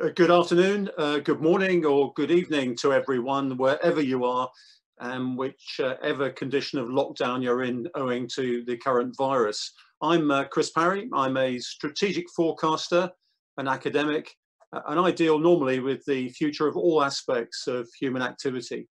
Uh, good afternoon, uh, good morning, or good evening to everyone, wherever you are, and whichever condition of lockdown you're in owing to the current virus. I'm uh, Chris Parry. I'm a strategic forecaster, an academic, uh, and I deal normally with the future of all aspects of human activity.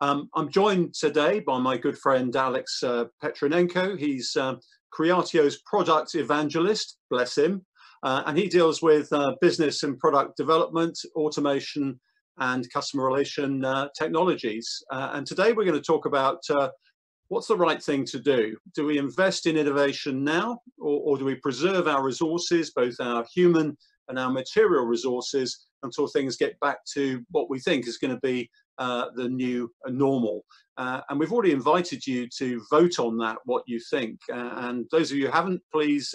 Um, I'm joined today by my good friend Alex uh, Petronenko. He's uh, Creatio's product evangelist, bless him. Uh, and he deals with uh, business and product development, automation, and customer relation uh, technologies. Uh, and today we're going to talk about uh, what's the right thing to do. Do we invest in innovation now, or, or, do we preserve our resources, both our human and our material resources, until things get back to what we think is going to be uh, the new normal? and we've already invited you to vote on that, what you think. and those of you who haven't, please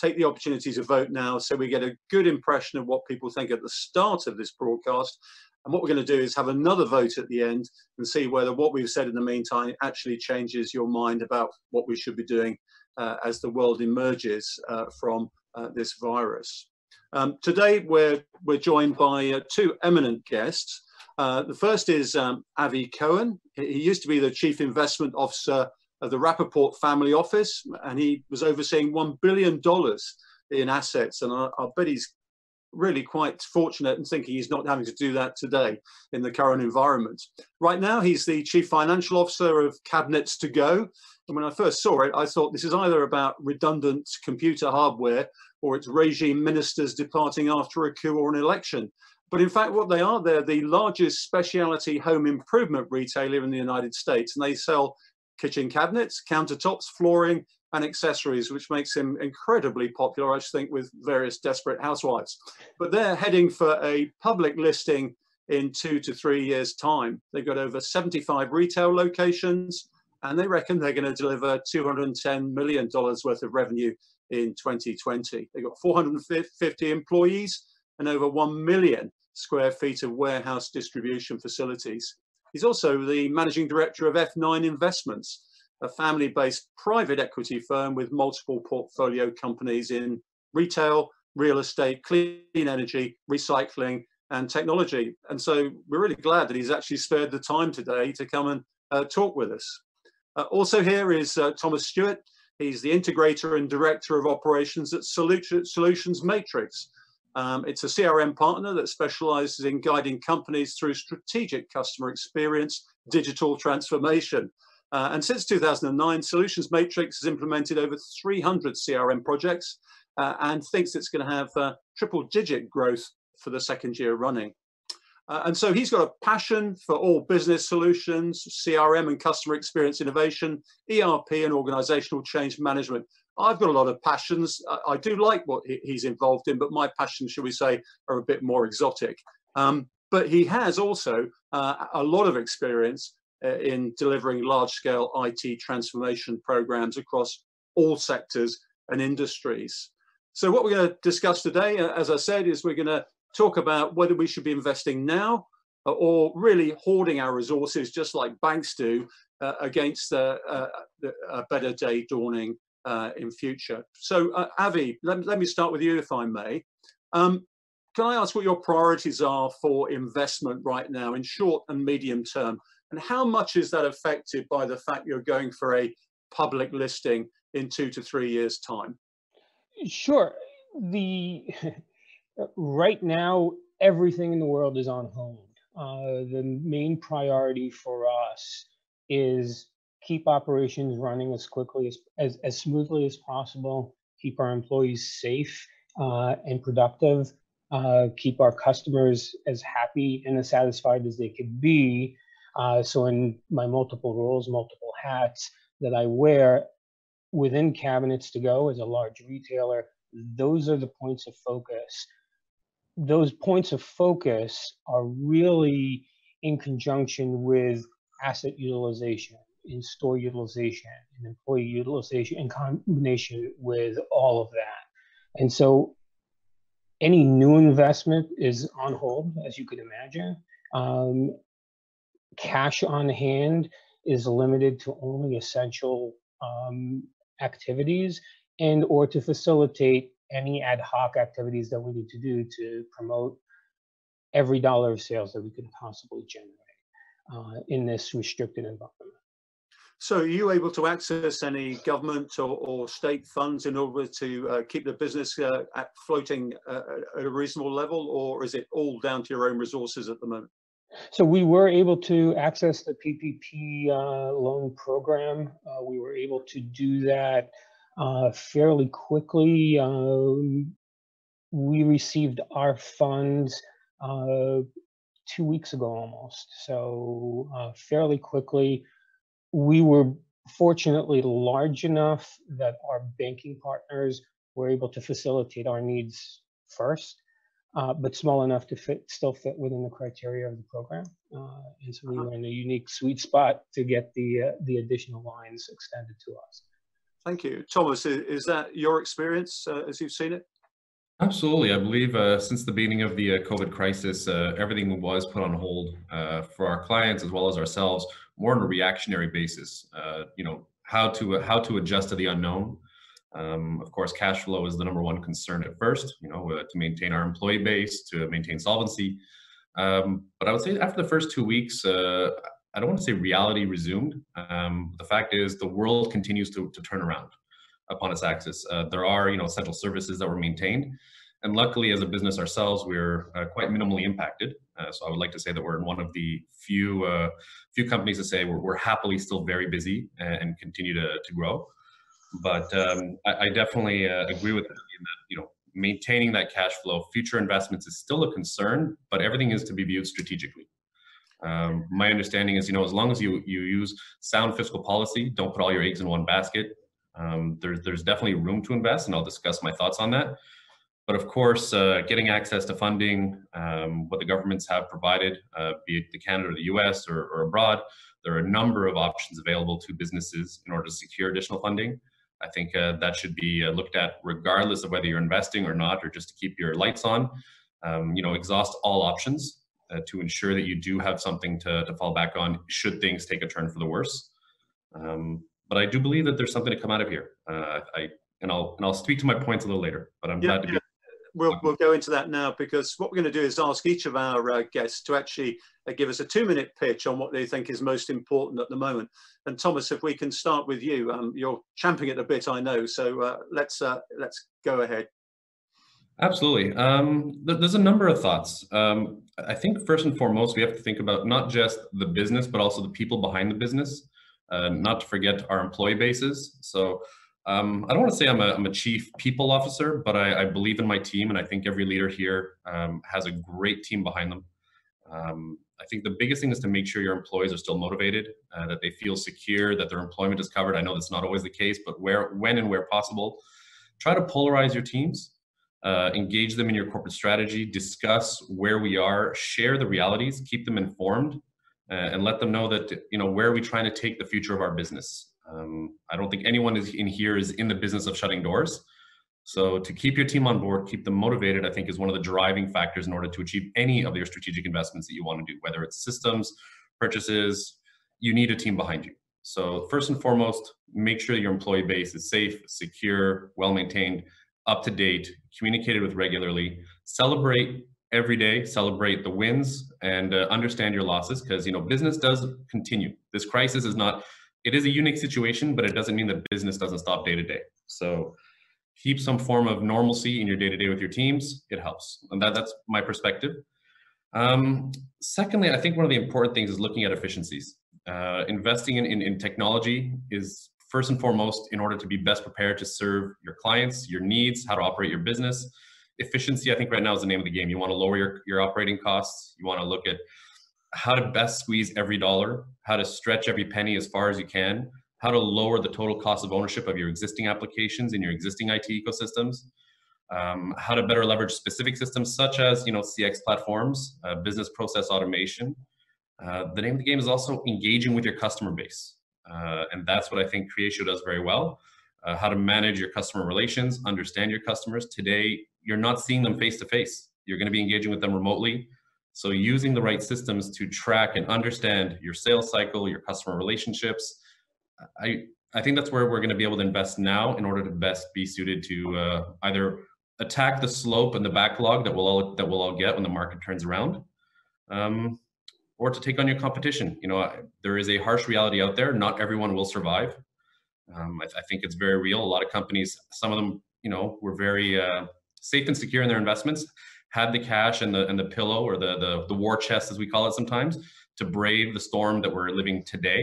take the opportunity to vote now so we get a good impression of what people think at the start of this broadcast. And what we're going to do is have another vote at the end and see whether what we've said in the meantime actually changes your mind about what we should be doing uh, as the world emerges uh, from uh, this virus. Um, today we're, we're joined by uh, two eminent guests. Uh, the first is um, Avi Cohen. He used to be the Chief Investment Officer of the Rappaport family office, and he was overseeing $1 billion in assets. And I, I bet he's really quite fortunate in thinking he's not having to do that today in the current environment. Right now, he's the chief financial officer of Cabinets to Go. And when I first saw it, I thought this is either about redundant computer hardware or it's regime ministers departing after a coup or an election. But in fact, what they are, they're the largest specialty home improvement retailer in the United States, and they sell kitchen cabinets, countertops, flooring, and accessories, which makes him incredibly popular, I think, with various desperate housewives. But they're heading for a public listing in two to three years' time. They've got over 75 retail locations, and they reckon they're going to deliver $210 million worth of revenue in 2020. They've got 450 employees and over 1 million square feet of warehouse distribution facilities. He's also the managing director of F9 Investments, a family based private equity firm with multiple portfolio companies in retail, real estate, clean energy, recycling, and technology. And so we're really glad that he's actually spared the time today to come and uh, talk with us. Uh, also, here is uh, Thomas Stewart. He's the integrator and director of operations at Solutions Matrix, um, it's a CRM partner that specializes in guiding companies through strategic customer experience, digital transformation. Uh, and since 2009, Solutions Matrix has implemented over 300 CRM projects uh, and thinks it's going to have uh, triple digit growth for the second year running. Uh, and so he's got a passion for all business solutions, CRM and customer experience innovation, ERP and organizational change management. I've got a lot of passions. I, I do like what he, he's involved in, but my passions, shall we say, are a bit more exotic. Um, but he has also uh, a lot of experience uh, in delivering large-scale IT transformation programs across all sectors and industries. So what we're going to discuss today, uh, as I said, is we're going to talk about whether we should be investing now uh, or really hoarding our resources just like banks do uh, against a better day dawning uh, in future. So uh, Avi, let, let, me start with you if I may. Um, can I ask what your priorities are for investment right now in short and medium term? And how much is that affected by the fact you're going for a public listing in two to three years time? Sure. The right now, everything in the world is on hold. Uh, the main priority for us is keep operations running as quickly as, as, as smoothly as possible, keep our employees safe uh, and productive, uh, keep our customers as happy and as satisfied as they could be. Uh, so in my multiple roles, multiple hats that I wear within cabinets to go as a large retailer, those are the points of focus. Those points of focus are really in conjunction with asset utilization in store utilization and employee utilization in combination with all of that. And so any new investment is on hold, as you could imagine. Um, cash on hand is limited to only essential um, activities and or to facilitate any ad hoc activities that we need to do to promote every dollar of sales that we could possibly generate uh, in this restricted environment. So are you able to access any government or, or state funds in order to uh, keep the business uh, at floating uh, at a reasonable level, or is it all down to your own resources at the moment? So we were able to access the PPP uh, loan program. Uh, we were able to do that uh, fairly quickly. Um, we received our funds two weeks ago almost, so fairly quickly we were fortunately large enough that our banking partners were able to facilitate our needs first, uh, but small enough to fit, still fit within the criteria of the program. Uh, and so we uh-huh. were in a unique sweet spot to get the uh, the additional lines extended to us. Thank you, Thomas. Is that your experience uh, as you've seen it? Absolutely. I believe uh, since the beginning of the uh, COVID crisis, uh, everything was put on hold uh, for our clients as well as ourselves, more on a reactionary basis. Uh, you know, how to how to adjust to the unknown. Um, of course, cash flow is the number one concern at first. You know, uh, to maintain our employee base, to maintain solvency. Um, but I would say after the first two weeks, I don't want to say reality resumed. Um, the fact is, the world continues to, to turn around upon its axis. Uh, there are, you know, essential services that were maintained. And luckily, as a business ourselves, we're uh, quite minimally impacted. Uh, so I would like to say that we're in one of the few uh, few companies to say we're, we're happily still very busy and, and continue to, to grow. But um, I, I, definitely uh, agree with that, that, you know, maintaining that cash flow, future investments is still a concern, but everything is to be viewed strategically. Um, my understanding is, you know, as long as you you use sound fiscal policy, don't put all your eggs in one basket. Um, there's there's definitely room to invest, and I'll discuss my thoughts on that. But of course, uh, getting access to funding, um, what the governments have provided, uh, be it the Canada or the U.S. Or, or, abroad, there are a number of options available to businesses in order to secure additional funding. I think uh, that should be uh, looked at regardless of whether you're investing or not, or just to keep your lights on. Um, you know, exhaust all options uh, to ensure that you do have something to, to fall back on should things take a turn for the worse. Um, but I do believe that there's something to come out of here. Uh, I and I'll and I'll speak to my points a little later. But I'm yeah, glad to be. We'll, we'll go into that now because what we're going to do is ask each of our uh, guests to actually uh, give us a two-minute pitch on what they think is most important at the moment. And Thomas, if we can start with you, um, you're champing it a bit, I know. So uh, let's uh, let's go ahead. Absolutely. Um, there's a number of thoughts. Um, I think first and foremost, we have to think about not just the business, but also the people behind the business uh, not to forget our employee bases. So um, I don't want to say I'm a, I'm a chief people officer, but I, I, believe in my team, and I think every leader here um, has a great team behind them. Um, I think the biggest thing is to make sure your employees are still motivated, uh, that they feel secure, that their employment is covered. I know that's not always the case, but where, when, and where possible, try to polarize your teams. Uh, engage them in your corporate strategy, discuss where we are, share the realities, keep them informed, uh, and let them know that you know where are we trying to take the future of our business. Um, I don't think anyone is in here is in the business of shutting doors. So to keep your team on board, keep them motivated, I think is one of the driving factors in order to achieve any of your strategic investments that you want to do, whether it's systems, purchases, you need a team behind you. So first and foremost, make sure your employee base is safe, secure, well maintained, up to date, communicated with regularly, celebrate every day, celebrate the wins, and uh, understand your losses because you know business does continue. This crisis is not. It is a unique situation, but it doesn't mean that business doesn't stop day to day. So keep some form of normalcy in your day to day with your teams. It helps, and that that's my perspective. Um, secondly, I think one of the important things is looking at efficiencies. Uh, investing in, in, in technology is first and foremost in order to be best prepared to serve your clients, your needs, how to operate your business efficiency, I think right now is the name of the game. You want to lower your, your operating costs. You want to look at how to best squeeze every dollar, how to stretch every penny as far as you can, how to lower the total cost of ownership of your existing applications and your existing IT ecosystems, um, how to better leverage specific systems such as you know CX platforms, uh, business process automation. Uh, the name of the game is also engaging with your customer base, uh, and that's what I think Creatio does very well. Uh, how to manage your customer relations, understand your customers. Today, you're not seeing them face to face. You're going to be engaging with them remotely. So using the right systems to track and understand your sales cycle, your customer relationships, I I think that's where we're going to be able to invest now in order to best be suited to uh, either attack the slope and the backlog that we'll all that we'll all get when the market turns around, um, or to take on your competition. You know, there is a harsh reality out there. Not everyone will survive. Um, I, I, think it's very real. A lot of companies, some of them, you know, were very uh, safe and secure in their investments, had the cash and the and the pillow or the the, the war chest, as we call it sometimes, to brave the storm that we're living today.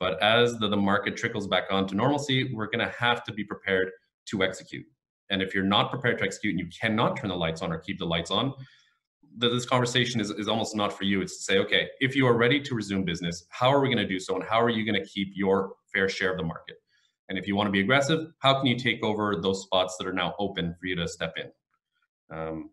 But as the, the market trickles back onto normalcy, we're going to have to be prepared to execute. And if you're not prepared to execute and you cannot turn the lights on or keep the lights on, this conversation is, is almost not for you. It's to say, okay, if you are ready to resume business, how are we going to do so? And how are you going to keep your fair share of the market? And if you want to be aggressive, how can you take over those spots that are now open for you to step in? Um,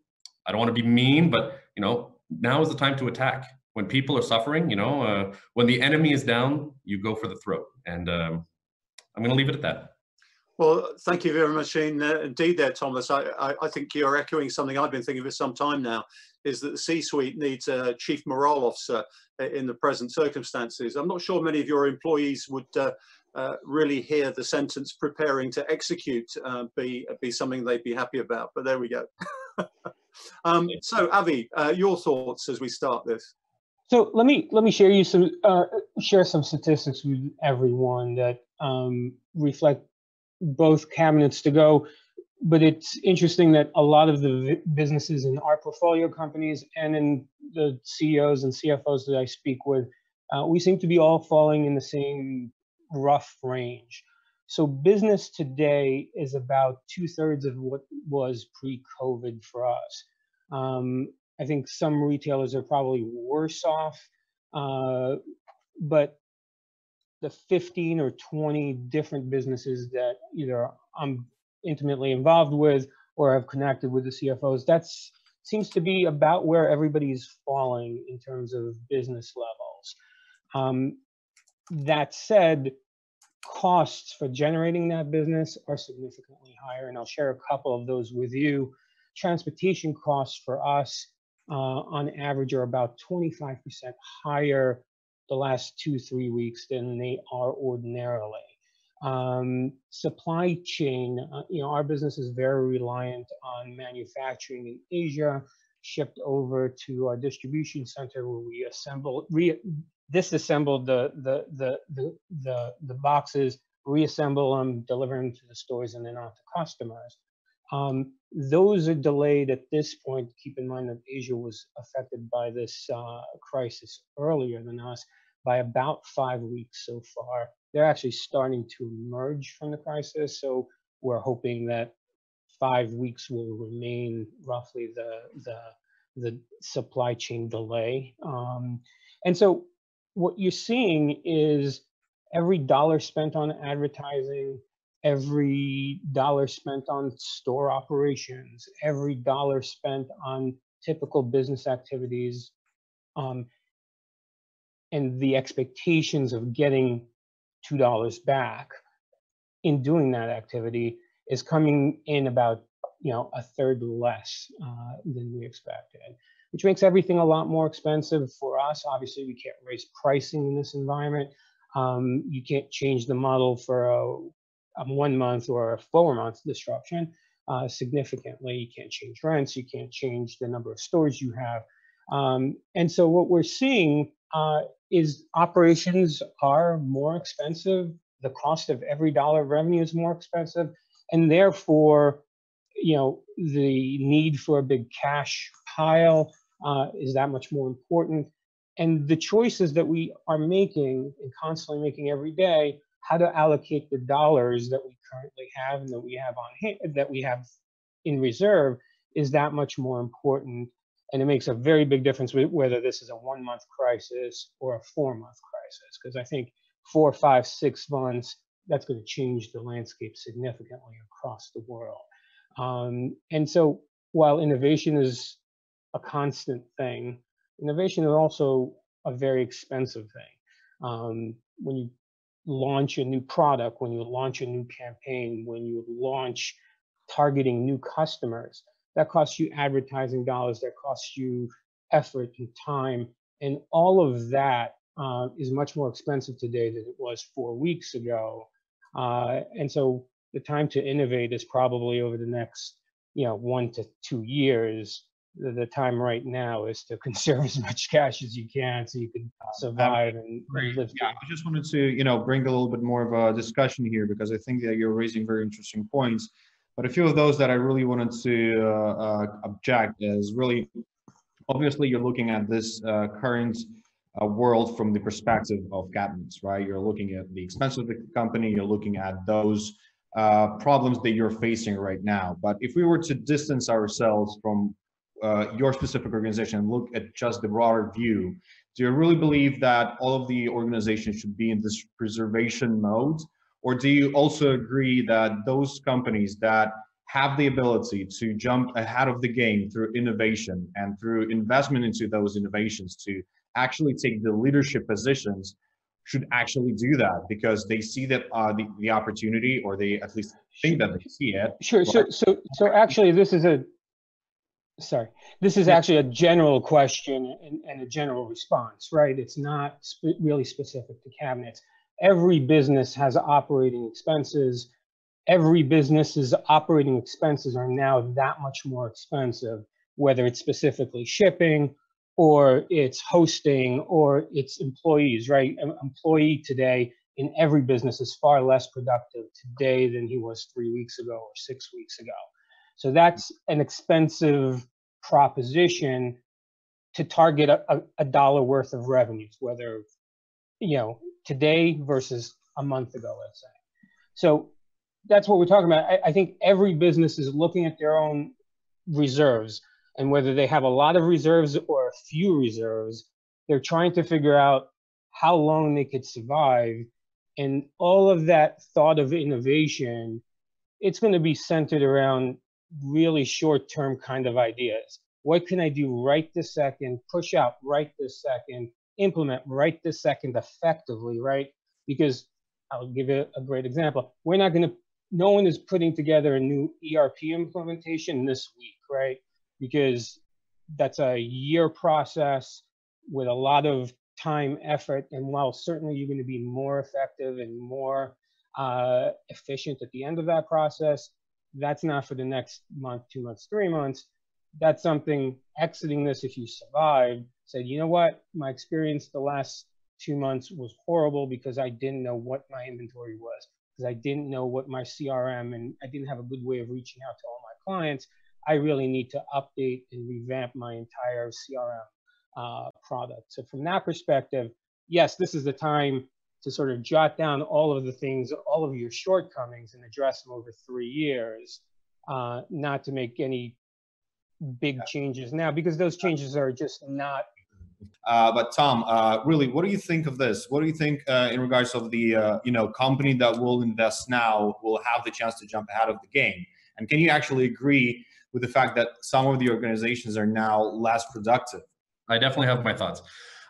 I don't want to be mean, but you know, now is the time to attack. When people are suffering, you know, uh, when the enemy is down, you go for the throat. And um, I'm going to leave it at that. Well, thank you very much in, uh, indeed there, Thomas. I, I, I, think you're echoing something I've been thinking for some time now, is that the C-suite needs a chief morale officer in the present circumstances. I'm not sure many of your employees would uh, uh, really hear the sentence preparing to execute uh, be, be something they'd be happy about, but there we go. um, so Avi, uh, your thoughts as we start this. So let me let me share you some uh, share some statistics with everyone that um, reflect both cabinets to go. But it's interesting that a lot of the businesses in our portfolio companies and in the CEOs and CFOs that I speak with, uh, we seem to be all falling in the same rough range. So business today is about two thirds of what was pre-COVID for us. Um, I think some retailers are probably worse off, uh, but the 15 or 20 different businesses that either I'm intimately involved with or have connected with the CFOs, that seems to be about where everybody's falling in terms of business levels. Um, that said, costs for generating that business are significantly higher, and I'll share a couple of those with you. Transportation costs for us uh, on average are about 25% higher the last two, three weeks than they are ordinarily. Um, supply chain, uh, you know, our business is very reliant on manufacturing in Asia, shipped over to our distribution center where we assemble, re disassemble the, the, the, the, the, the boxes, reassemble them, deliver them to the stores and then on to customers. Um, those are delayed at this point. Keep in mind that Asia was affected by this uh, crisis earlier than us by about five weeks so far. They're actually starting to emerge from the crisis. So we're hoping that five weeks will remain roughly the, the, the supply chain delay. Um, and so what you're seeing is every dollar spent on advertising, every dollar spent on store operations, every dollar spent on typical business activities, um, and the expectations of getting $2 back in doing that activity is coming in about you know a third less uh, than we expected which makes everything a lot more expensive for us. Obviously we can't raise pricing in this environment. Um, you can't change the model for a, a one month or a four month disruption uh, significantly. You can't change rents. You can't change the number of stores you have. Um, and so what we're seeing uh, is operations are more expensive. The cost of every dollar of revenue is more expensive. And therefore, you know, the need for a big cash pile uh, is that much more important. And the choices that we are making and constantly making every day, how to allocate the dollars that we currently have and that we have on hand, that we have in reserve is that much more important and it makes a very big difference whether this is a one month crisis or a four month crisis, because I think four, five, six months, that's going to change the landscape significantly across the world. Um, and so while innovation is a constant thing, innovation is also a very expensive thing. Um, when you launch a new product, when you launch a new campaign, when you launch targeting new customers, that costs you advertising dollars, that costs you effort and time. And all of that uh, is much more expensive today than it was four weeks ago. Uh, and so the time to innovate is probably over the next you know, one to two years, the, the time right now is to conserve as much cash as you can so you can survive and live. Yeah, I just wanted to, you know, bring a little bit more of a discussion here because I think that you're raising very interesting points. But a few of those that I really wanted to uh, uh, object is really, obviously, you're looking at this uh, current uh, world from the perspective of Cadence, right? You're looking at the expense of the company, you're looking at those uh, problems that you're facing right now. But if we were to distance ourselves from uh, your specific organization and look at just the broader view, do you really believe that all of the organizations should be in this preservation mode? Or do you also agree that those companies that have the ability to jump ahead of the game through innovation and through investment into those innovations to actually take the leadership positions should actually do that because they see that uh, the, the opportunity or they at least think that they see it. Sure. So, so, so actually, this is a, sorry, this is actually a general question and, and a general response, right? It's not sp- really specific to cabinets. Every business has operating expenses. Every business's operating expenses are now that much more expensive, whether it's specifically shipping or it's hosting or it's employees, right? An employee today in every business is far less productive today than he was three weeks ago or six weeks ago. So that's an expensive proposition to target a, a, a dollar worth of revenues, whether, you know, today versus a month ago, let's say. So that's what we're talking about. I, I think every business is looking at their own reserves and whether they have a lot of reserves or a few reserves, they're trying to figure out how long they could survive. And all of that thought of innovation, it's going to be centered around really short term kind of ideas. What can I do right this second, push out right this second, implement right this second effectively, right? Because I'll give you a great example. We're not going to, no one is putting together a new ERP implementation this week, right? Because that's a year process with a lot of time, effort, and while certainly you're going to be more effective and more uh, efficient at the end of that process, that's not for the next month, two months, three months. That's something exiting this, if you survive, said, you know what, my experience the last two months was horrible because I didn't know what my inventory was, because I didn't know what my CRM and I didn't have a good way of reaching out to all my clients. I really need to update and revamp my entire CRM uh, product. So from that perspective, yes, this is the time to sort of jot down all of the things, all of your shortcomings and address them over three years, uh, not to make any big changes now because those changes are just not uh, but Tom, uh, really, what do you think of this? What do you think uh, in regards of the uh, you know company that will invest now will have the chance to jump ahead of the game? And can you actually agree with the fact that some of the organizations are now less productive? I definitely have my thoughts.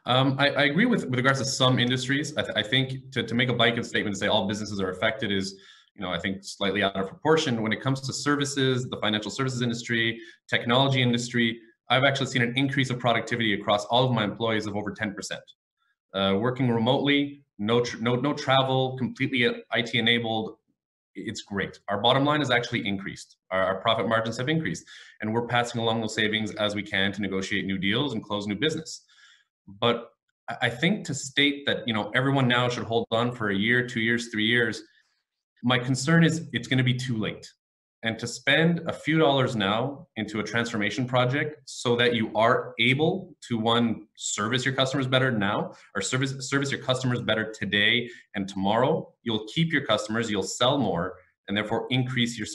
Um, I, I, agree with, with regards to some industries. I, th- I think to, to make a blanket statement to say all businesses are affected is, you know, I think slightly out of proportion. When it comes to services, the financial services industry, technology industry, I've actually seen an increase of productivity across all of my employees of over 10%. Uh, working remotely, no, tr- no, no travel, completely IT enabled, it's great. Our bottom line has actually increased. Our, our, profit margins have increased, and we're passing along those savings as we can to negotiate new deals and close new business. But I think to state that you know everyone now should hold on for a year, two years, three years, my concern is it's going to be too late. And to spend a few dollars now into a transformation project so that you are able to one service your customers better now or service service your customers better today and tomorrow, you'll keep your customers, you'll sell more, and therefore increase your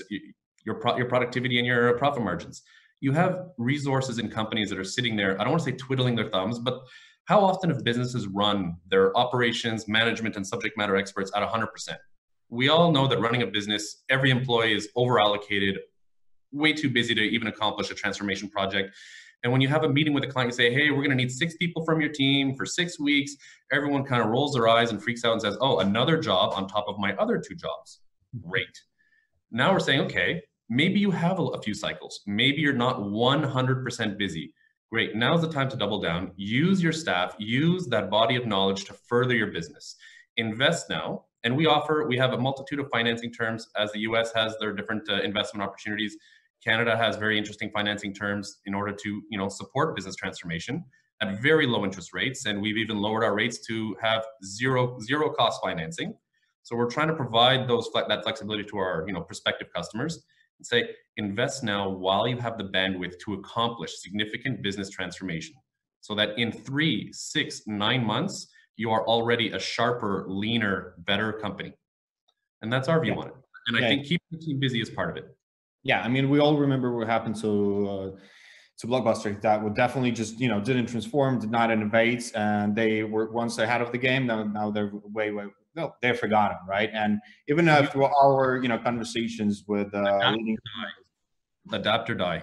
your your productivity and your profit margins. You have resources in companies that are sitting there. I don't want to say twiddling their thumbs, but how often have businesses run their operations, management, and subject matter experts at 100%? We all know that running a business, every employee is over allocated, way too busy to even accomplish a transformation project. And when you have a meeting with a client, you say, hey, we're going to need six people from your team for six weeks. Everyone kind of rolls their eyes and freaks out and says, oh, another job on top of my other two jobs. Great. Now we're saying, okay, maybe you have a, a few cycles. Maybe you're not 100% busy. Great. Now's the time to double down. Use your staff, use that body of knowledge to further your business. Invest now and we offer, we have a multitude of financing terms as the US has their different uh, investment opportunities. Canada has very interesting financing terms in order to, you know, support business transformation at very low interest rates, and we've even lowered our rates to have zero zero cost financing. So we're trying to provide those that flexibility to our, you know, prospective customers and say, invest now while you have the bandwidth to accomplish significant business transformation, so that in three, six, nine months you are already a sharper, leaner, better company. And that's our view yeah. on it. And yeah. I think keeping the team busy is part of it. Yeah, I mean, we all remember what happened to uh, to Blockbuster that would definitely just you know didn't transform, did not innovate, and they were once ahead of the game. Now now they're way way no they're forgotten, right? And even uh, through our you know conversations with uh, adapt, leading, adapt or die.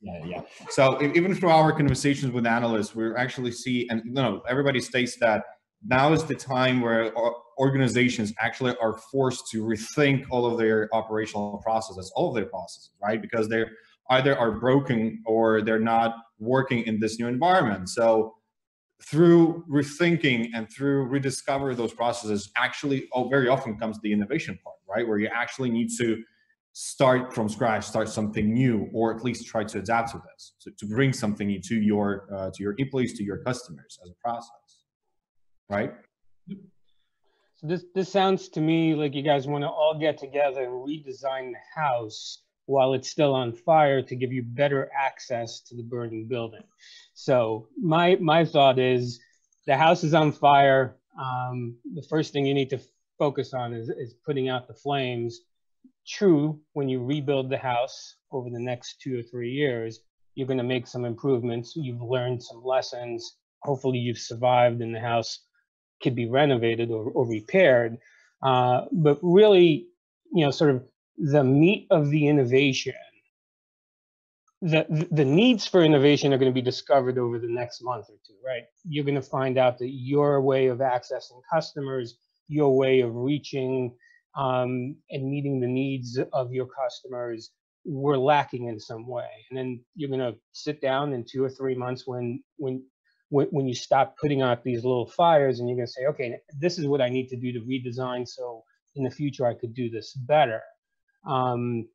Yeah, yeah. So even through our conversations with analysts, we're actually see and you know everybody states that now is the time where organizations actually are forced to rethink all of their operational processes, all of their processes, right? Because they're either are broken or they're not working in this new environment. So through rethinking and through rediscover those processes, actually, oh, very often comes the innovation part, right? Where you actually need to start from scratch, start something new, or at least try to adapt to this, so to bring something new to your uh, to your employees, to your customers as a process, right? So this this sounds to me like you guys want to all get together and redesign the house while it's still on fire to give you better access to the burning building. So my my thought is the house is on fire. Um, the first thing you need to focus on is, is putting out the flames. True, when you rebuild the house over the next two or three years, you're going to make some improvements. You've learned some lessons. Hopefully, you've survived and the house could be renovated or, or repaired. Uh, but really, you know, sort of the meat of the innovation, the, the needs for innovation are going to be discovered over the next month or two, right? You're going to find out that your way of accessing customers, your way of reaching um, and meeting the needs of your customers were lacking in some way. And then you're going to sit down in two or three months when, when, when, when you stop putting out these little fires and you're going to say, okay, this is what I need to do to redesign so in the future I could do this better. Um,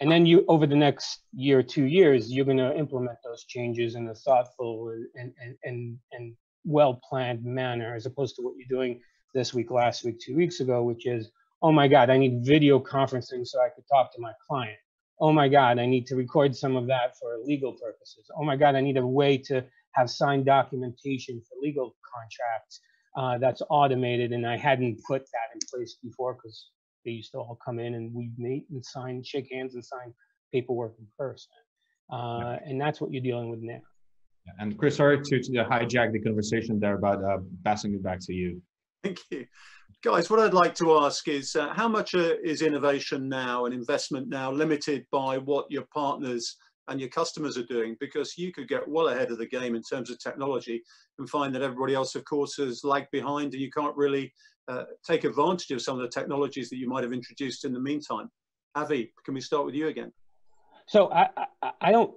and then you, over the next year, two years, you're going to implement those changes in a thoughtful and, and, and, and well-planned manner, as opposed to what you're doing this week, last week, two weeks ago, which is, oh my God, I need video conferencing so I could talk to my client. Oh my God, I need to record some of that for legal purposes. Oh my God, I need a way to have signed documentation for legal contracts uh, that's automated, and I hadn't put that in place before because they used to all come in and we meet and sign, shake hands and sign paperwork in person. Uh, and that's what you're dealing with now. And Chris, sorry to, to hijack the conversation there, but uh, passing it back to you. Thank you. Guys, what I'd like to ask is uh, how much uh, is innovation now and investment now limited by what your partners and your customers are doing? Because you could get well ahead of the game in terms of technology and find that everybody else, of course, has lagged behind and you can't really uh, take advantage of some of the technologies that you might have introduced in the meantime. Avi, can we start with you again? So I, I, I don't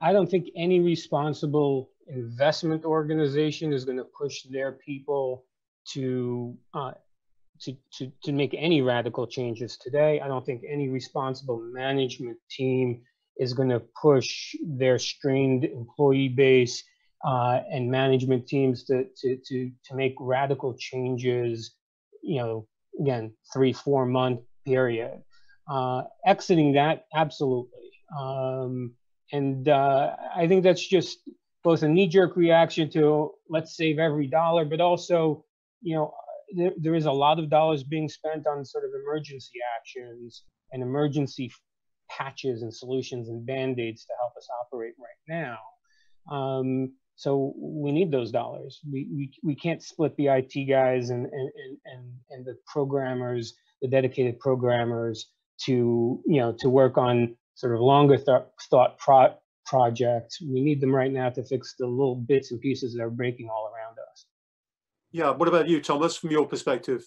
I don't think any responsible investment organization is going to push their people to, uh, to, to, to make any radical changes today. I don't think any responsible management team is going to push their strained employee base uh, and management teams to, to, to, to make radical changes, you know, again, three, four month period. Uh, exiting that, absolutely. Um, and uh, I think that's just both a knee jerk reaction to let's save every dollar, but also, you know, there, there is a lot of dollars being spent on sort of emergency actions and emergency patches and solutions and band aids to help us operate right now. Um, so we need those dollars. We, we, we can't split the IT guys and, and, and, and the programmers, the dedicated programmers to, you know, to work on sort of longer th thought pro projects. We need them right now to fix the little bits and pieces that are breaking all around us. Yeah. What about you, Thomas, from your perspective?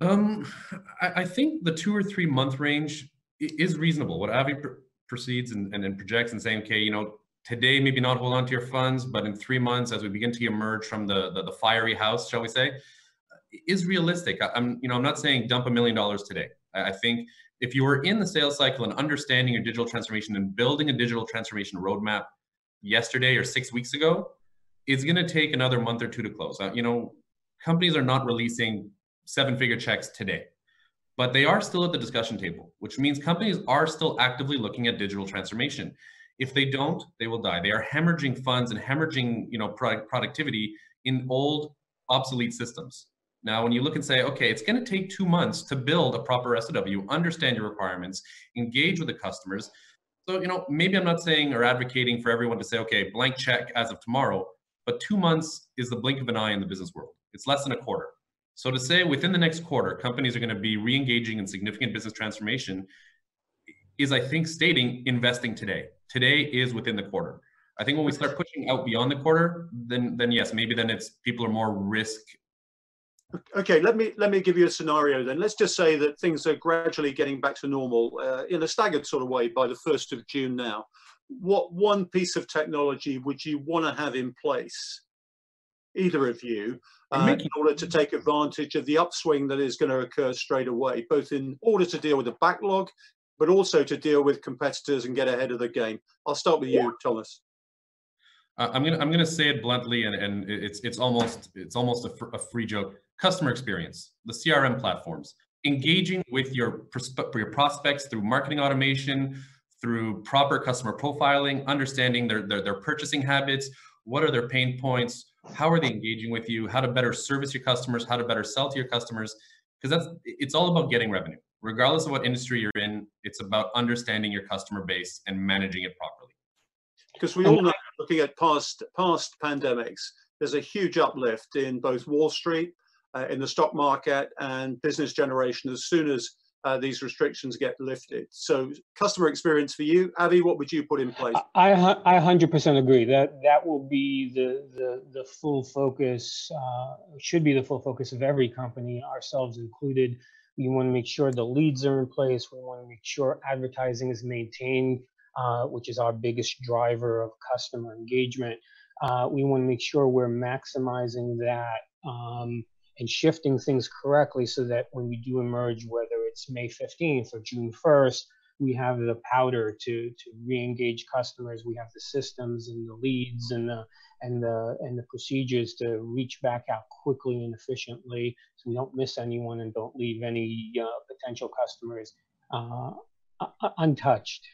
Um, I, I think the two or three month range is reasonable. What Avi pr proceeds and, and, and projects and saying, okay, you know, today maybe not hold on to your funds, but in three months as we begin to emerge from the, the, the fiery house, shall we say, is realistic. I'm, you know, I'm not saying dump a million dollars today. I, I think if you were in the sales cycle and understanding your digital transformation and building a digital transformation roadmap yesterday or six weeks ago, it's going to take another month or two to close. Uh, you know, companies are not releasing seven figure checks today, but they are still at the discussion table, which means companies are still actively looking at digital transformation. If they don't, they will die. They are hemorrhaging funds and hemorrhaging, you know, product productivity in old, obsolete systems. Now, when you look and say, okay, it's going to take two months to build a proper SOW, understand your requirements, engage with the customers. So, you know, maybe I'm not saying or advocating for everyone to say, okay, blank check as of tomorrow, but two months is the blink of an eye in the business world. It's less than a quarter. So to say within the next quarter, companies are going to be re-engaging in significant business transformation is, I think, stating investing today. Today is within the quarter. I think when we start pushing out beyond the quarter, then then yes, maybe then it's people are more risk. Okay, let me let me give you a scenario then. Let's just say that things are gradually getting back to normal uh, in a staggered sort of way by the first of June now. What one piece of technology would you want to have in place, either of you, uh, in order to take advantage of the upswing that is going to occur straight away, both in order to deal with the backlog, but also to deal with competitors and get ahead of the game. I'll start with you, Thomas. Uh, I'm gonna I'm gonna say it bluntly, and, and it's it's almost it's almost a, fr a free joke. Customer experience, the CRM platforms, engaging with your your prospects through marketing automation, through proper customer profiling, understanding their, their their purchasing habits, what are their pain points, how are they engaging with you, how to better service your customers, how to better sell to your customers, because that's it's all about getting revenue. Regardless of what industry you're in, it's about understanding your customer base and managing it properly. Because we all know, looking at past past pandemics, there's a huge uplift in both Wall Street, uh, in the stock market, and business generation as soon as uh, these restrictions get lifted. So, customer experience for you, Avi, what would you put in place? I I 100% agree that that will be the the the full focus. Uh, should be the full focus of every company, ourselves included. We want to make sure the leads are in place. We want to make sure advertising is maintained, uh, which is our biggest driver of customer engagement. Uh, we want to make sure we're maximizing that um, and shifting things correctly so that when we do emerge, whether it's May 15th or June 1st, we have the powder to to re-engage customers. We have the systems and the leads and the and the and the procedures to reach back out quickly and efficiently, so we don't miss anyone and don't leave any uh, potential customers uh, untouched.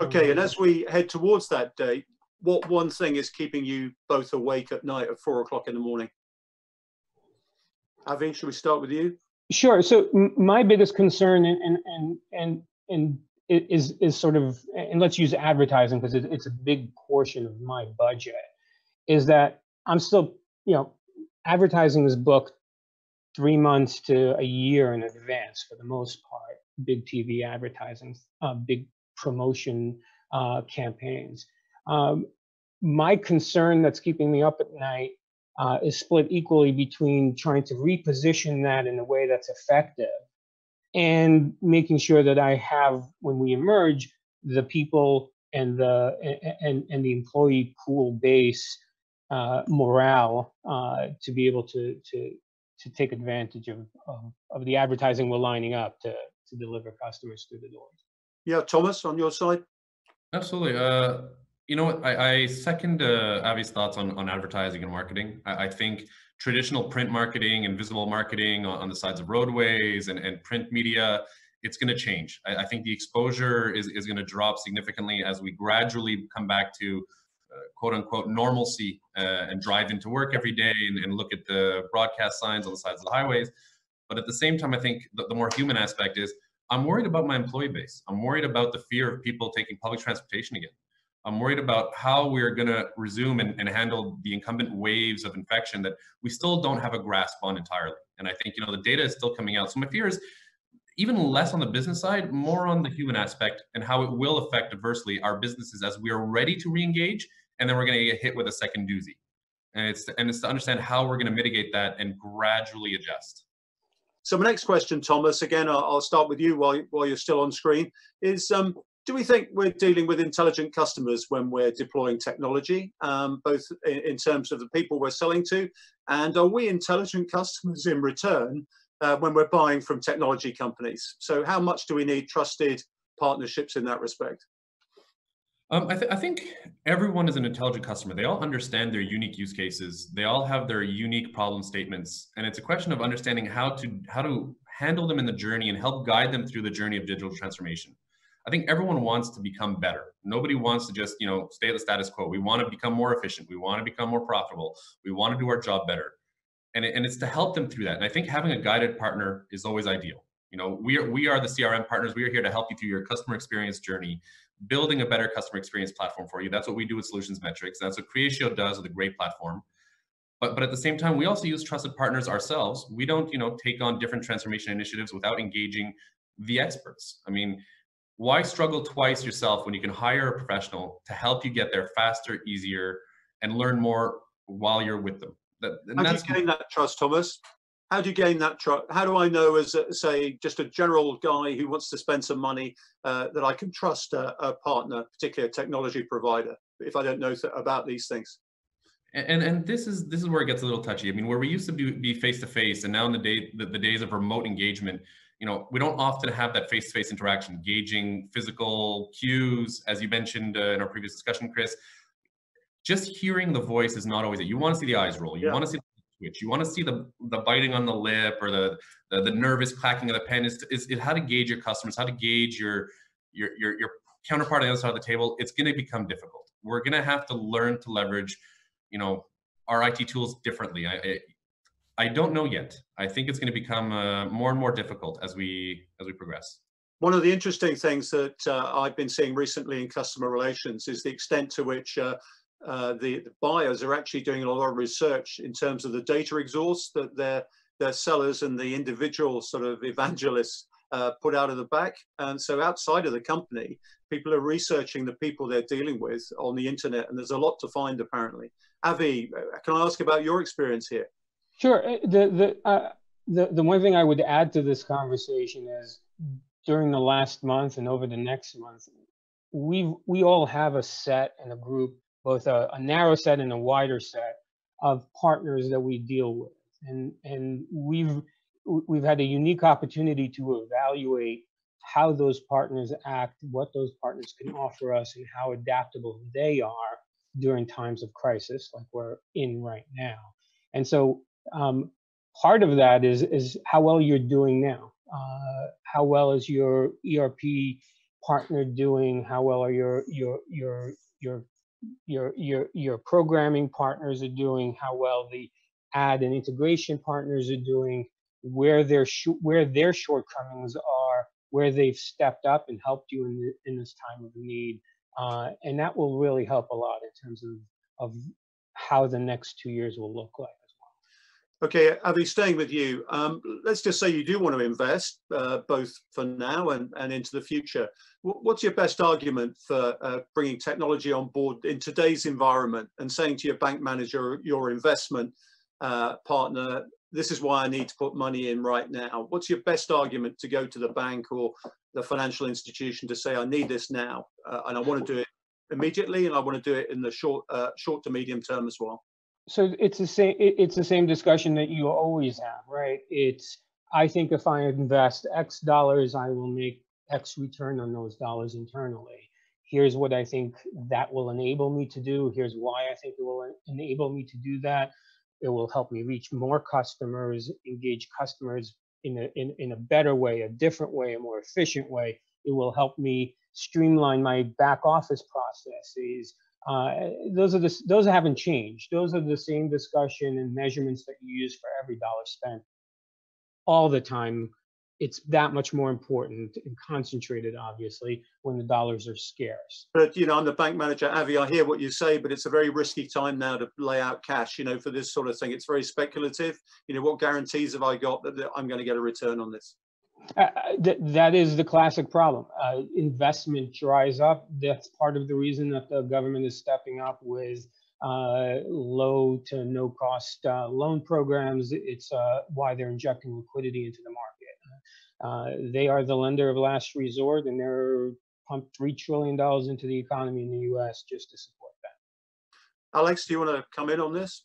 Okay, and as we head towards that date, what one thing is keeping you both awake at night at four o'clock in the morning? Avi, should we start with you? Sure. So my biggest concern and and and and, is is sort of and let's use advertising because it, it's a big portion of my budget is that i'm still you know advertising is booked three months to a year in advance for the most part big tv advertising uh, big promotion uh, campaigns um, my concern that's keeping me up at night uh, is split equally between trying to reposition that in a way that's effective and making sure that I have, when we emerge, the people and the and and the employee pool base uh, morale uh, to be able to to to take advantage of, of, of the advertising we're lining up to to deliver customers through the doors. Yeah, Thomas, on your side. Absolutely. Uh, you know what? I, I second uh, Avi's thoughts on, on advertising and marketing. I, I think traditional print marketing and visible marketing on, on the sides of roadways and, and print media, it's going to change. I, I, think the exposure is, is going to drop significantly as we gradually come back to uh, quote unquote normalcy uh, and drive into work every day and, and, look at the broadcast signs on the sides of the highways. But at the same time, I think the, the more human aspect is I'm worried about my employee base. I'm worried about the fear of people taking public transportation again. I'm worried about how we're going to resume and, and, handle the incumbent waves of infection that we still don't have a grasp on entirely. And I think, you know, the data is still coming out. So my fear is even less on the business side, more on the human aspect and how it will affect adversely our businesses as we are ready to re-engage and then we're going to get hit with a second doozy. And it's, and it's to understand how we're going to mitigate that and gradually adjust. So my next question, Thomas, again, I'll, I'll start with you while, while you're still on screen, is um, do we think we're dealing with intelligent customers when we're deploying technology, um, both in, in, terms of the people we're selling to, and are we intelligent customers in return uh, when we're buying from technology companies. So how much do we need trusted partnerships in that respect? Um, I, th- I, think everyone is an intelligent customer. They all understand their unique use cases. They all have their unique problem statements, and it's a question of understanding how to how to handle them in the journey and help guide them through the journey of digital transformation. I think everyone wants to become better. Nobody wants to just you know stay at the status quo. We want to become more efficient. We want to become more profitable. We want to do our job better, and it, and it's to help them through that. And I think having a guided partner is always ideal. You know, we are we are the CRM partners. We are here to help you through your customer experience journey building a better customer experience platform for you. That's what we do with Solutions Metrics. That's what Creatio does with a great platform. But, but at the same time, we also use trusted partners ourselves. We don't, you know, take on different transformation initiatives without engaging the experts. I mean, why struggle twice yourself when you can hire a professional to help you get there faster, easier, and learn more while you're with them? That, How do you gain that trust, Thomas? how do you gain that trust? How do I know, as a, say, just a general guy who wants to spend some money, uh, that I can trust a, a, partner, particularly a technology provider, if I don't know th- about these things? And and this is this is where it gets a little touchy. I mean, where we used to be face to face, and now in the day the, the days of remote engagement, you know, we don't often have that face to face interaction, gauging physical cues, as you mentioned uh, in our previous discussion, Chris. Just hearing the voice is not always it. You want to see the eyes roll. You yeah. want to see the twitch. You want to see the the biting on the lip or the the, the nervous clacking of the pen. Is, is how to gauge your customers, how to gauge your your your, your counterpart on the other side of the table. It's going to become difficult. We're going to have to learn to leverage, you know, our IT tools differently. I, I, I don't know yet. I think it's going to become uh, more and more difficult as we as we progress. One of the interesting things that uh, I've been seeing recently in customer relations is the extent to which uh, uh, the, the, buyers are actually doing a lot of research in terms of the data exhaust that their their sellers and the individual sort of evangelists uh, put out of the back. And so outside of the company, people are researching the people they're dealing with on the internet, and there's a lot to find apparently. Avi, uh, can I ask about your experience here? Sure. Uh, the the uh, the the one thing I would add to this conversation is during the last month and over the next month, we we all have a set and a group both a, a narrow set and a wider set of partners that we deal with. And, and we've, we've had a unique opportunity to evaluate how those partners act, what those partners can offer us, and how adaptable they are during times of crisis like we're in right now. And so um, part of that is, is how well you're doing now. Uh, how well is your ERP partner doing? How well are your your your your your your your programming partners are doing, how well the ad and integration partners are doing, where their where their shortcomings are, where they've stepped up and helped you in the, in this time of need, uh, and that will really help a lot in terms of of how the next two years will look like. Okay, Avi, staying with you, um, let's just say you do want to invest uh, both for now and, and into the future. what's your best argument for uh, bringing technology on board in today's environment and saying to your bank manager, your investment uh, partner, this is why I need to put money in right now? What's your best argument to go to the bank or the financial institution to say, I need this now uh, and I want to do it immediately and I want to do it in the short, uh, short to medium term as well? So it's the same it's the same discussion that you always have right? It's i think if i invest x dollars i will make x return on those dollars internally. Here's what i think that will enable me to do. Here's why i think it will enable me to do that. It will help me reach more customers engage customers in a in, in a better way a different way a more efficient way. It will help me streamline my back office processes uh, those are the those haven't changed. Those are the same discussion and measurements that you use for every dollar spent all the time. It's that much more important and concentrated, obviously, when the dollars are scarce. But you know, I'm the bank manager, Avi. I hear what you say, but it's a very risky time now to lay out cash. You know, for this sort of thing, it's very speculative. You know, what guarantees have I got that, that I'm going to get a return on this? Uh, uh, th- that is the classic problem. Uh, investment dries up. That's part of the reason that the government is stepping up with uh, low to no cost uh, loan programs. It's why they're injecting liquidity into the market. they are the lender of last resort, and they're pumped three trillion dollars into the economy in the U.S. just to support that. Alex, do you want to come in on this?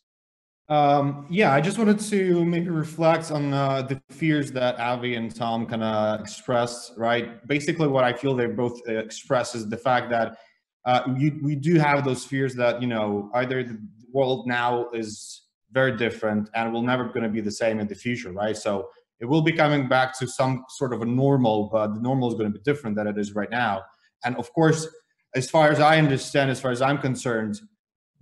Um, yeah, I just wanted to maybe reflect on uh, the fears that Avi and Tom kind of expressed, right? Basically, what I feel they both express is the fact that uh, you, we do have those fears that, you know, either the world now is very different and will never going to be the same in the future, right? So it will be coming back to some sort of a normal, but the normal is going to be different than it is right now. And of course, as far as I understand, as far as I'm concerned,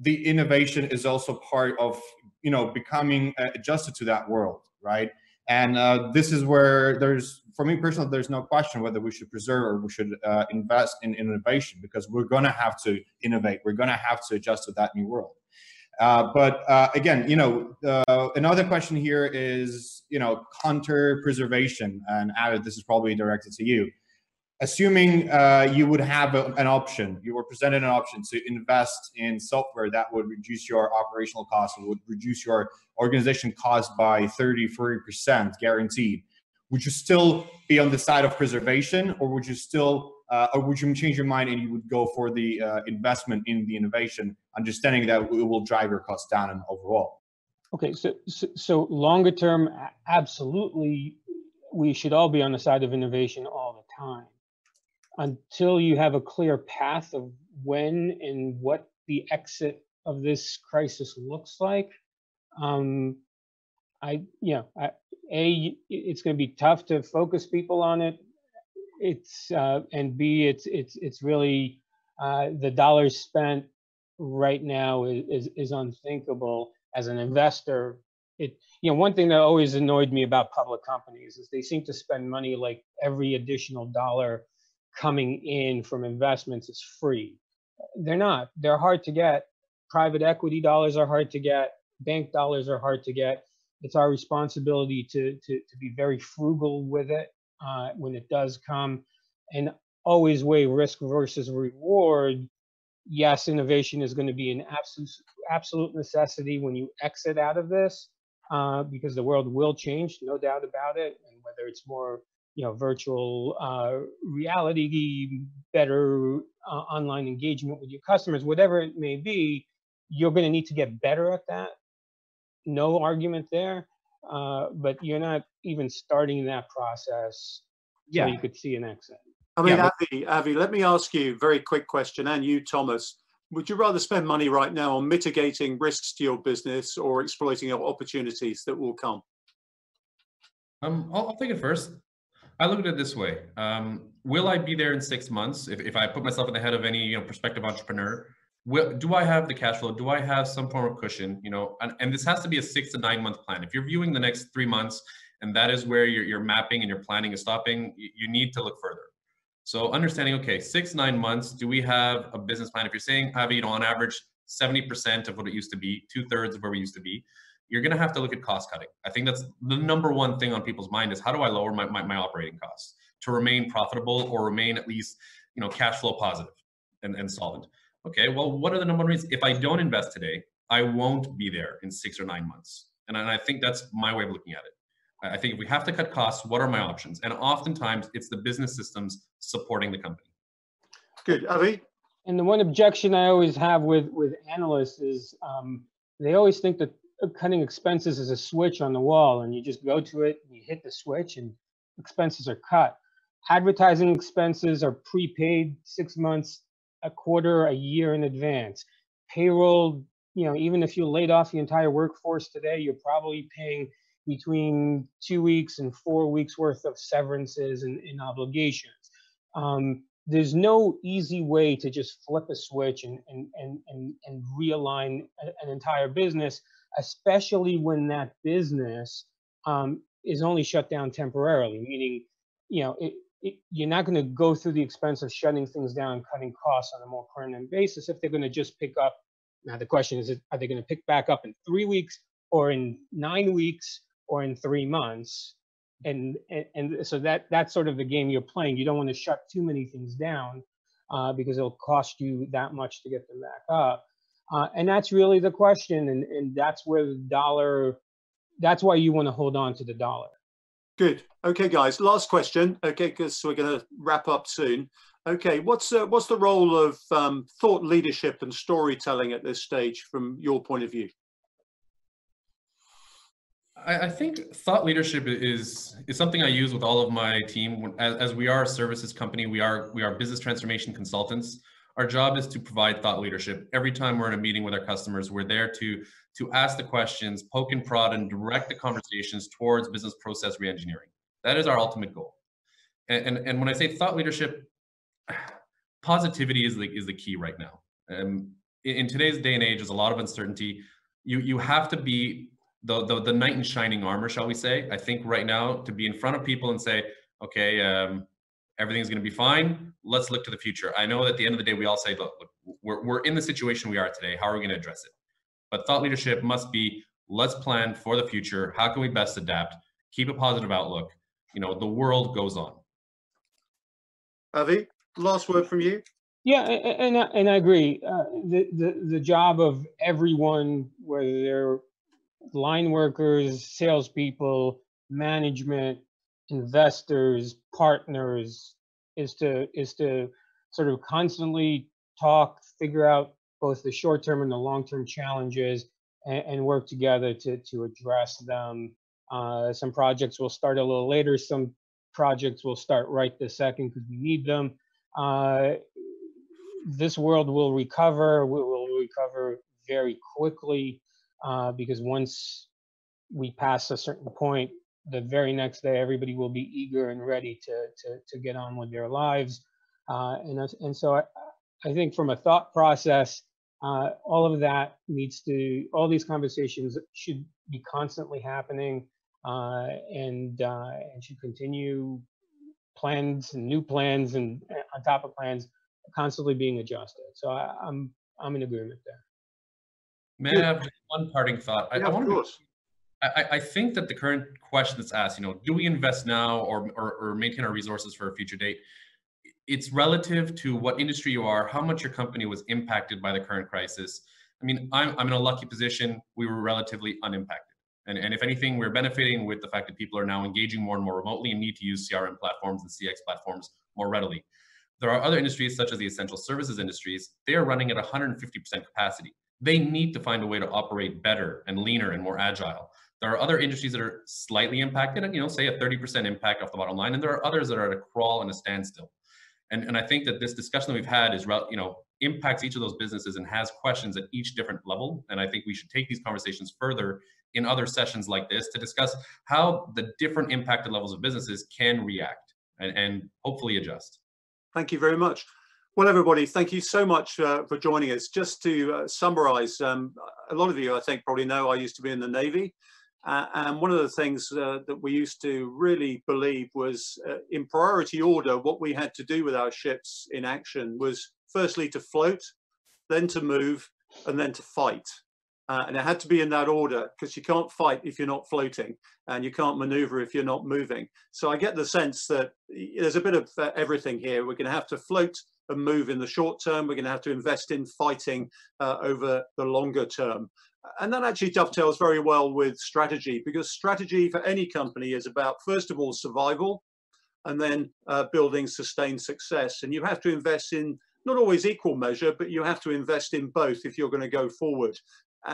the innovation is also part of you know becoming uh, adjusted to that world right? And uh, this is where there's for me personally there's no question whether we should preserve or we should uh, invest in innovation because we're going to have to innovate. We're going to have to adjust to that new world. Uh, but uh, again you know uh, another question here is you know counter preservation and Avi, this is probably directed to you assuming uh, you would have a, an option, you were presented an option to invest in software that would reduce your operational costs, would reduce your organization cost by 30, 40% guaranteed. Would you still be on the side of preservation or would you still, uh, or would you change your mind and you would go for the uh, investment in the innovation, understanding that it will drive your costs down and overall? Okay, so, so, so longer term, absolutely, we should all be on the side of innovation all the time until you have a clear path of when and what the exit of this crisis looks like, um, I, you know, I, a, it's going to be tough to focus people on it. It's uh, and B, it's it's it's really uh, the dollars spent right now is, is is unthinkable as an investor. It you know one thing that always annoyed me about public companies is they seem to spend money like every additional dollar coming in from investments is free. They're not. They're hard to get. Private equity dollars are hard to get. Bank dollars are hard to get. It's our responsibility to, to, to be very frugal with it uh, when it does come and always weigh risk versus reward. Yes, innovation is going to be an absolute, absolute necessity when you exit out of this uh, because the world will change, no doubt about it. And whether it's more you know, virtual uh, reality, better uh, online engagement with your customers, whatever it may be, you're going to need to get better at that. No argument there. Uh, but you're not even starting that process yeah. so you could see an exit. I mean, yeah, Avi, Avi, let me ask you a very quick question, and you, Thomas. Would you rather spend money right now on mitigating risks to your business or exploiting opportunities that will come? Um, I'll, I'll take it first. I look at it this way. Um, will I be there in six months? If, if I put myself in the head of any you know prospective entrepreneur, will, do I have the cash flow? Do I have some form of cushion? You know, and, and this has to be a six to nine month plan. If you're viewing the next three months and that is where your, your mapping and your planning is stopping, you, you need to look further. So understanding, okay, six, nine months, do we have a business plan? If you're saying have, you know, on average, 70% of what it used to be, two thirds of where we used to be, you're going to have to look at cost cutting. I think that's the number one thing on people's mind is how do I lower my, my, my operating costs to remain profitable or remain at least, you know, cash flow positive and, and solvent. Okay, well, what are the number one reasons? If I don't invest today, I won't be there in six or nine months. And, and I think that's my way of looking at it. I think if we have to cut costs, what are my options? And oftentimes it's the business systems supporting the company. Good. Avi? And the one objection I always have with, with analysts is um, they always think that cutting expenses is a switch on the wall and you just go to it you hit the switch and expenses are cut. Advertising expenses are prepaid six months a quarter a year in advance. Payroll you know even if you laid off the entire workforce today you're probably paying between two weeks and four weeks worth of severances and, and obligations. Um, there's no easy way to just flip a switch and and and and, and realign an entire business especially when that business um, is only shut down temporarily, meaning, you know, it, it, you're not going to go through the expense of shutting things down, and cutting costs on a more permanent basis if they're going to just pick up. Now the question is, are they going to pick back up in three weeks or in nine weeks or in three months? And, and, and so that that's sort of the game you're playing. You don't want to shut too many things down uh, because it'll cost you that much to get them back up. Uh, and that's really the question. And, and that's where the dollar, that's why you want to hold on to the dollar. Good. Okay, guys. Last question. Okay, because we're going to wrap up soon. Okay, what's uh, what's the role of um, thought leadership and storytelling at this stage from your point of view? I, I think thought leadership is is something I use with all of my team. As, as we are a services company, we are we are business transformation consultants. Our job is to provide thought leadership. Every time we're in a meeting with our customers, we're there to to ask the questions, poke and prod, and direct the conversations towards business process reengineering. That is our ultimate goal. And, and, and when I say thought leadership, positivity is the, is the key right now. Um, in, in today's day and age, there's a lot of uncertainty. You, you have to be the, the, the knight in shining armor, shall we say. I think right now to be in front of people and say, okay, um, everything's going to be fine. Let's look to the future. I know that at the end of the day, we all say, look, look we're, we're in the situation we are today. How are we going to address it? But thought leadership must be, let's plan for the future. How can we best adapt? Keep a positive outlook. You know, the world goes on. Avi, last word from you. Yeah, and and, and I agree. Uh, the, the the job of everyone, whether they're line workers, salespeople, management, investors, partners, is to is to sort of constantly talk, figure out both the short term and the long term challenges, and, and, work together to to address them. Uh, some projects will start a little later. Some projects will start right this second because we need them. Uh, this world will recover. We will recover very quickly uh, because once we pass a certain point, the very next day, everybody will be eager and ready to to, to get on with their lives. Uh, and and so I, I think from a thought process, uh, all of that needs to all these conversations should be constantly happening uh, and uh, and should continue plans and new plans and uh, on top of plans constantly being adjusted. So I, I'm I'm in agreement there. May I have one parting thought? I, yeah, I want to. I, I think that the current question that's asked, you know, do we invest now or, or, or maintain our resources for a future date? It's relative to what industry you are, how much your company was impacted by the current crisis. I mean, I'm, I'm in a lucky position. We were relatively unimpacted. And, and if anything, we're benefiting with the fact that people are now engaging more and more remotely and need to use CRM platforms and CX platforms more readily. There are other industries, such as the essential services industries, they are running at 150% capacity. They need to find a way to operate better and leaner and more agile. There are other industries that are slightly impacted, and you know, say a 30% impact off the bottom line, and there are others that are at a crawl and a standstill. And, and I think that this discussion that we've had is, you know, impacts each of those businesses and has questions at each different level. And I think we should take these conversations further in other sessions like this to discuss how the different impacted levels of businesses can react and, and hopefully adjust. Thank you very much. Well, everybody, thank you so much uh, for joining us. Just to uh, summarize, um, a lot of you, I think, probably know I used to be in the Navy. Uh, and one of the things uh, that we used to really believe was uh, in priority order, what we had to do with our ships in action was firstly to float, then to move, and then to fight. Uh, and it had to be in that order because you can't fight if you're not floating and you can't maneuver if you're not moving. So I get the sense that there's a bit of uh, everything here. We're going to have to float and move in the short term. We're going to have to invest in fighting uh, over the longer term. And that actually dovetails very well with strategy because strategy for any company is about, first of all, survival and then uh, building sustained success. And you have to invest in not always equal measure, but you have to invest in both if you're going to go forward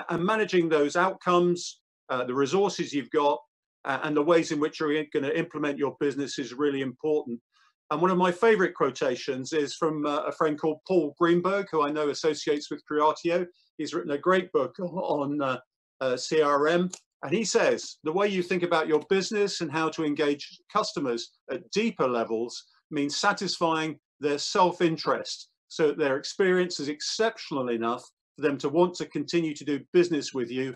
and managing those outcomes, uh, the resources you've got, uh, and the ways in which you're going to implement your business is really important. And one of my favorite quotations is from uh, a friend called Paul Greenberg, who I know associates with Creatio. He's written a great book on uh, uh, CRM. And he says, the way you think about your business and how to engage customers at deeper levels means satisfying their self-interest so that their experience is exceptional enough for them to want to continue to do business with you.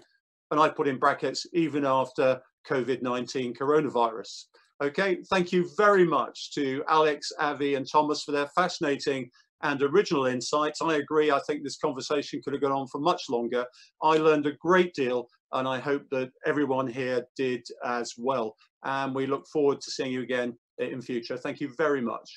And I put in brackets, even after COVID-19 coronavirus. Okay, thank you very much to Alex, Avi and Thomas for their fascinating and original insights. I agree, I think this conversation could have gone on for much longer. I learned a great deal and I hope that everyone here did as well. And we look forward to seeing you again in future. Thank you very much.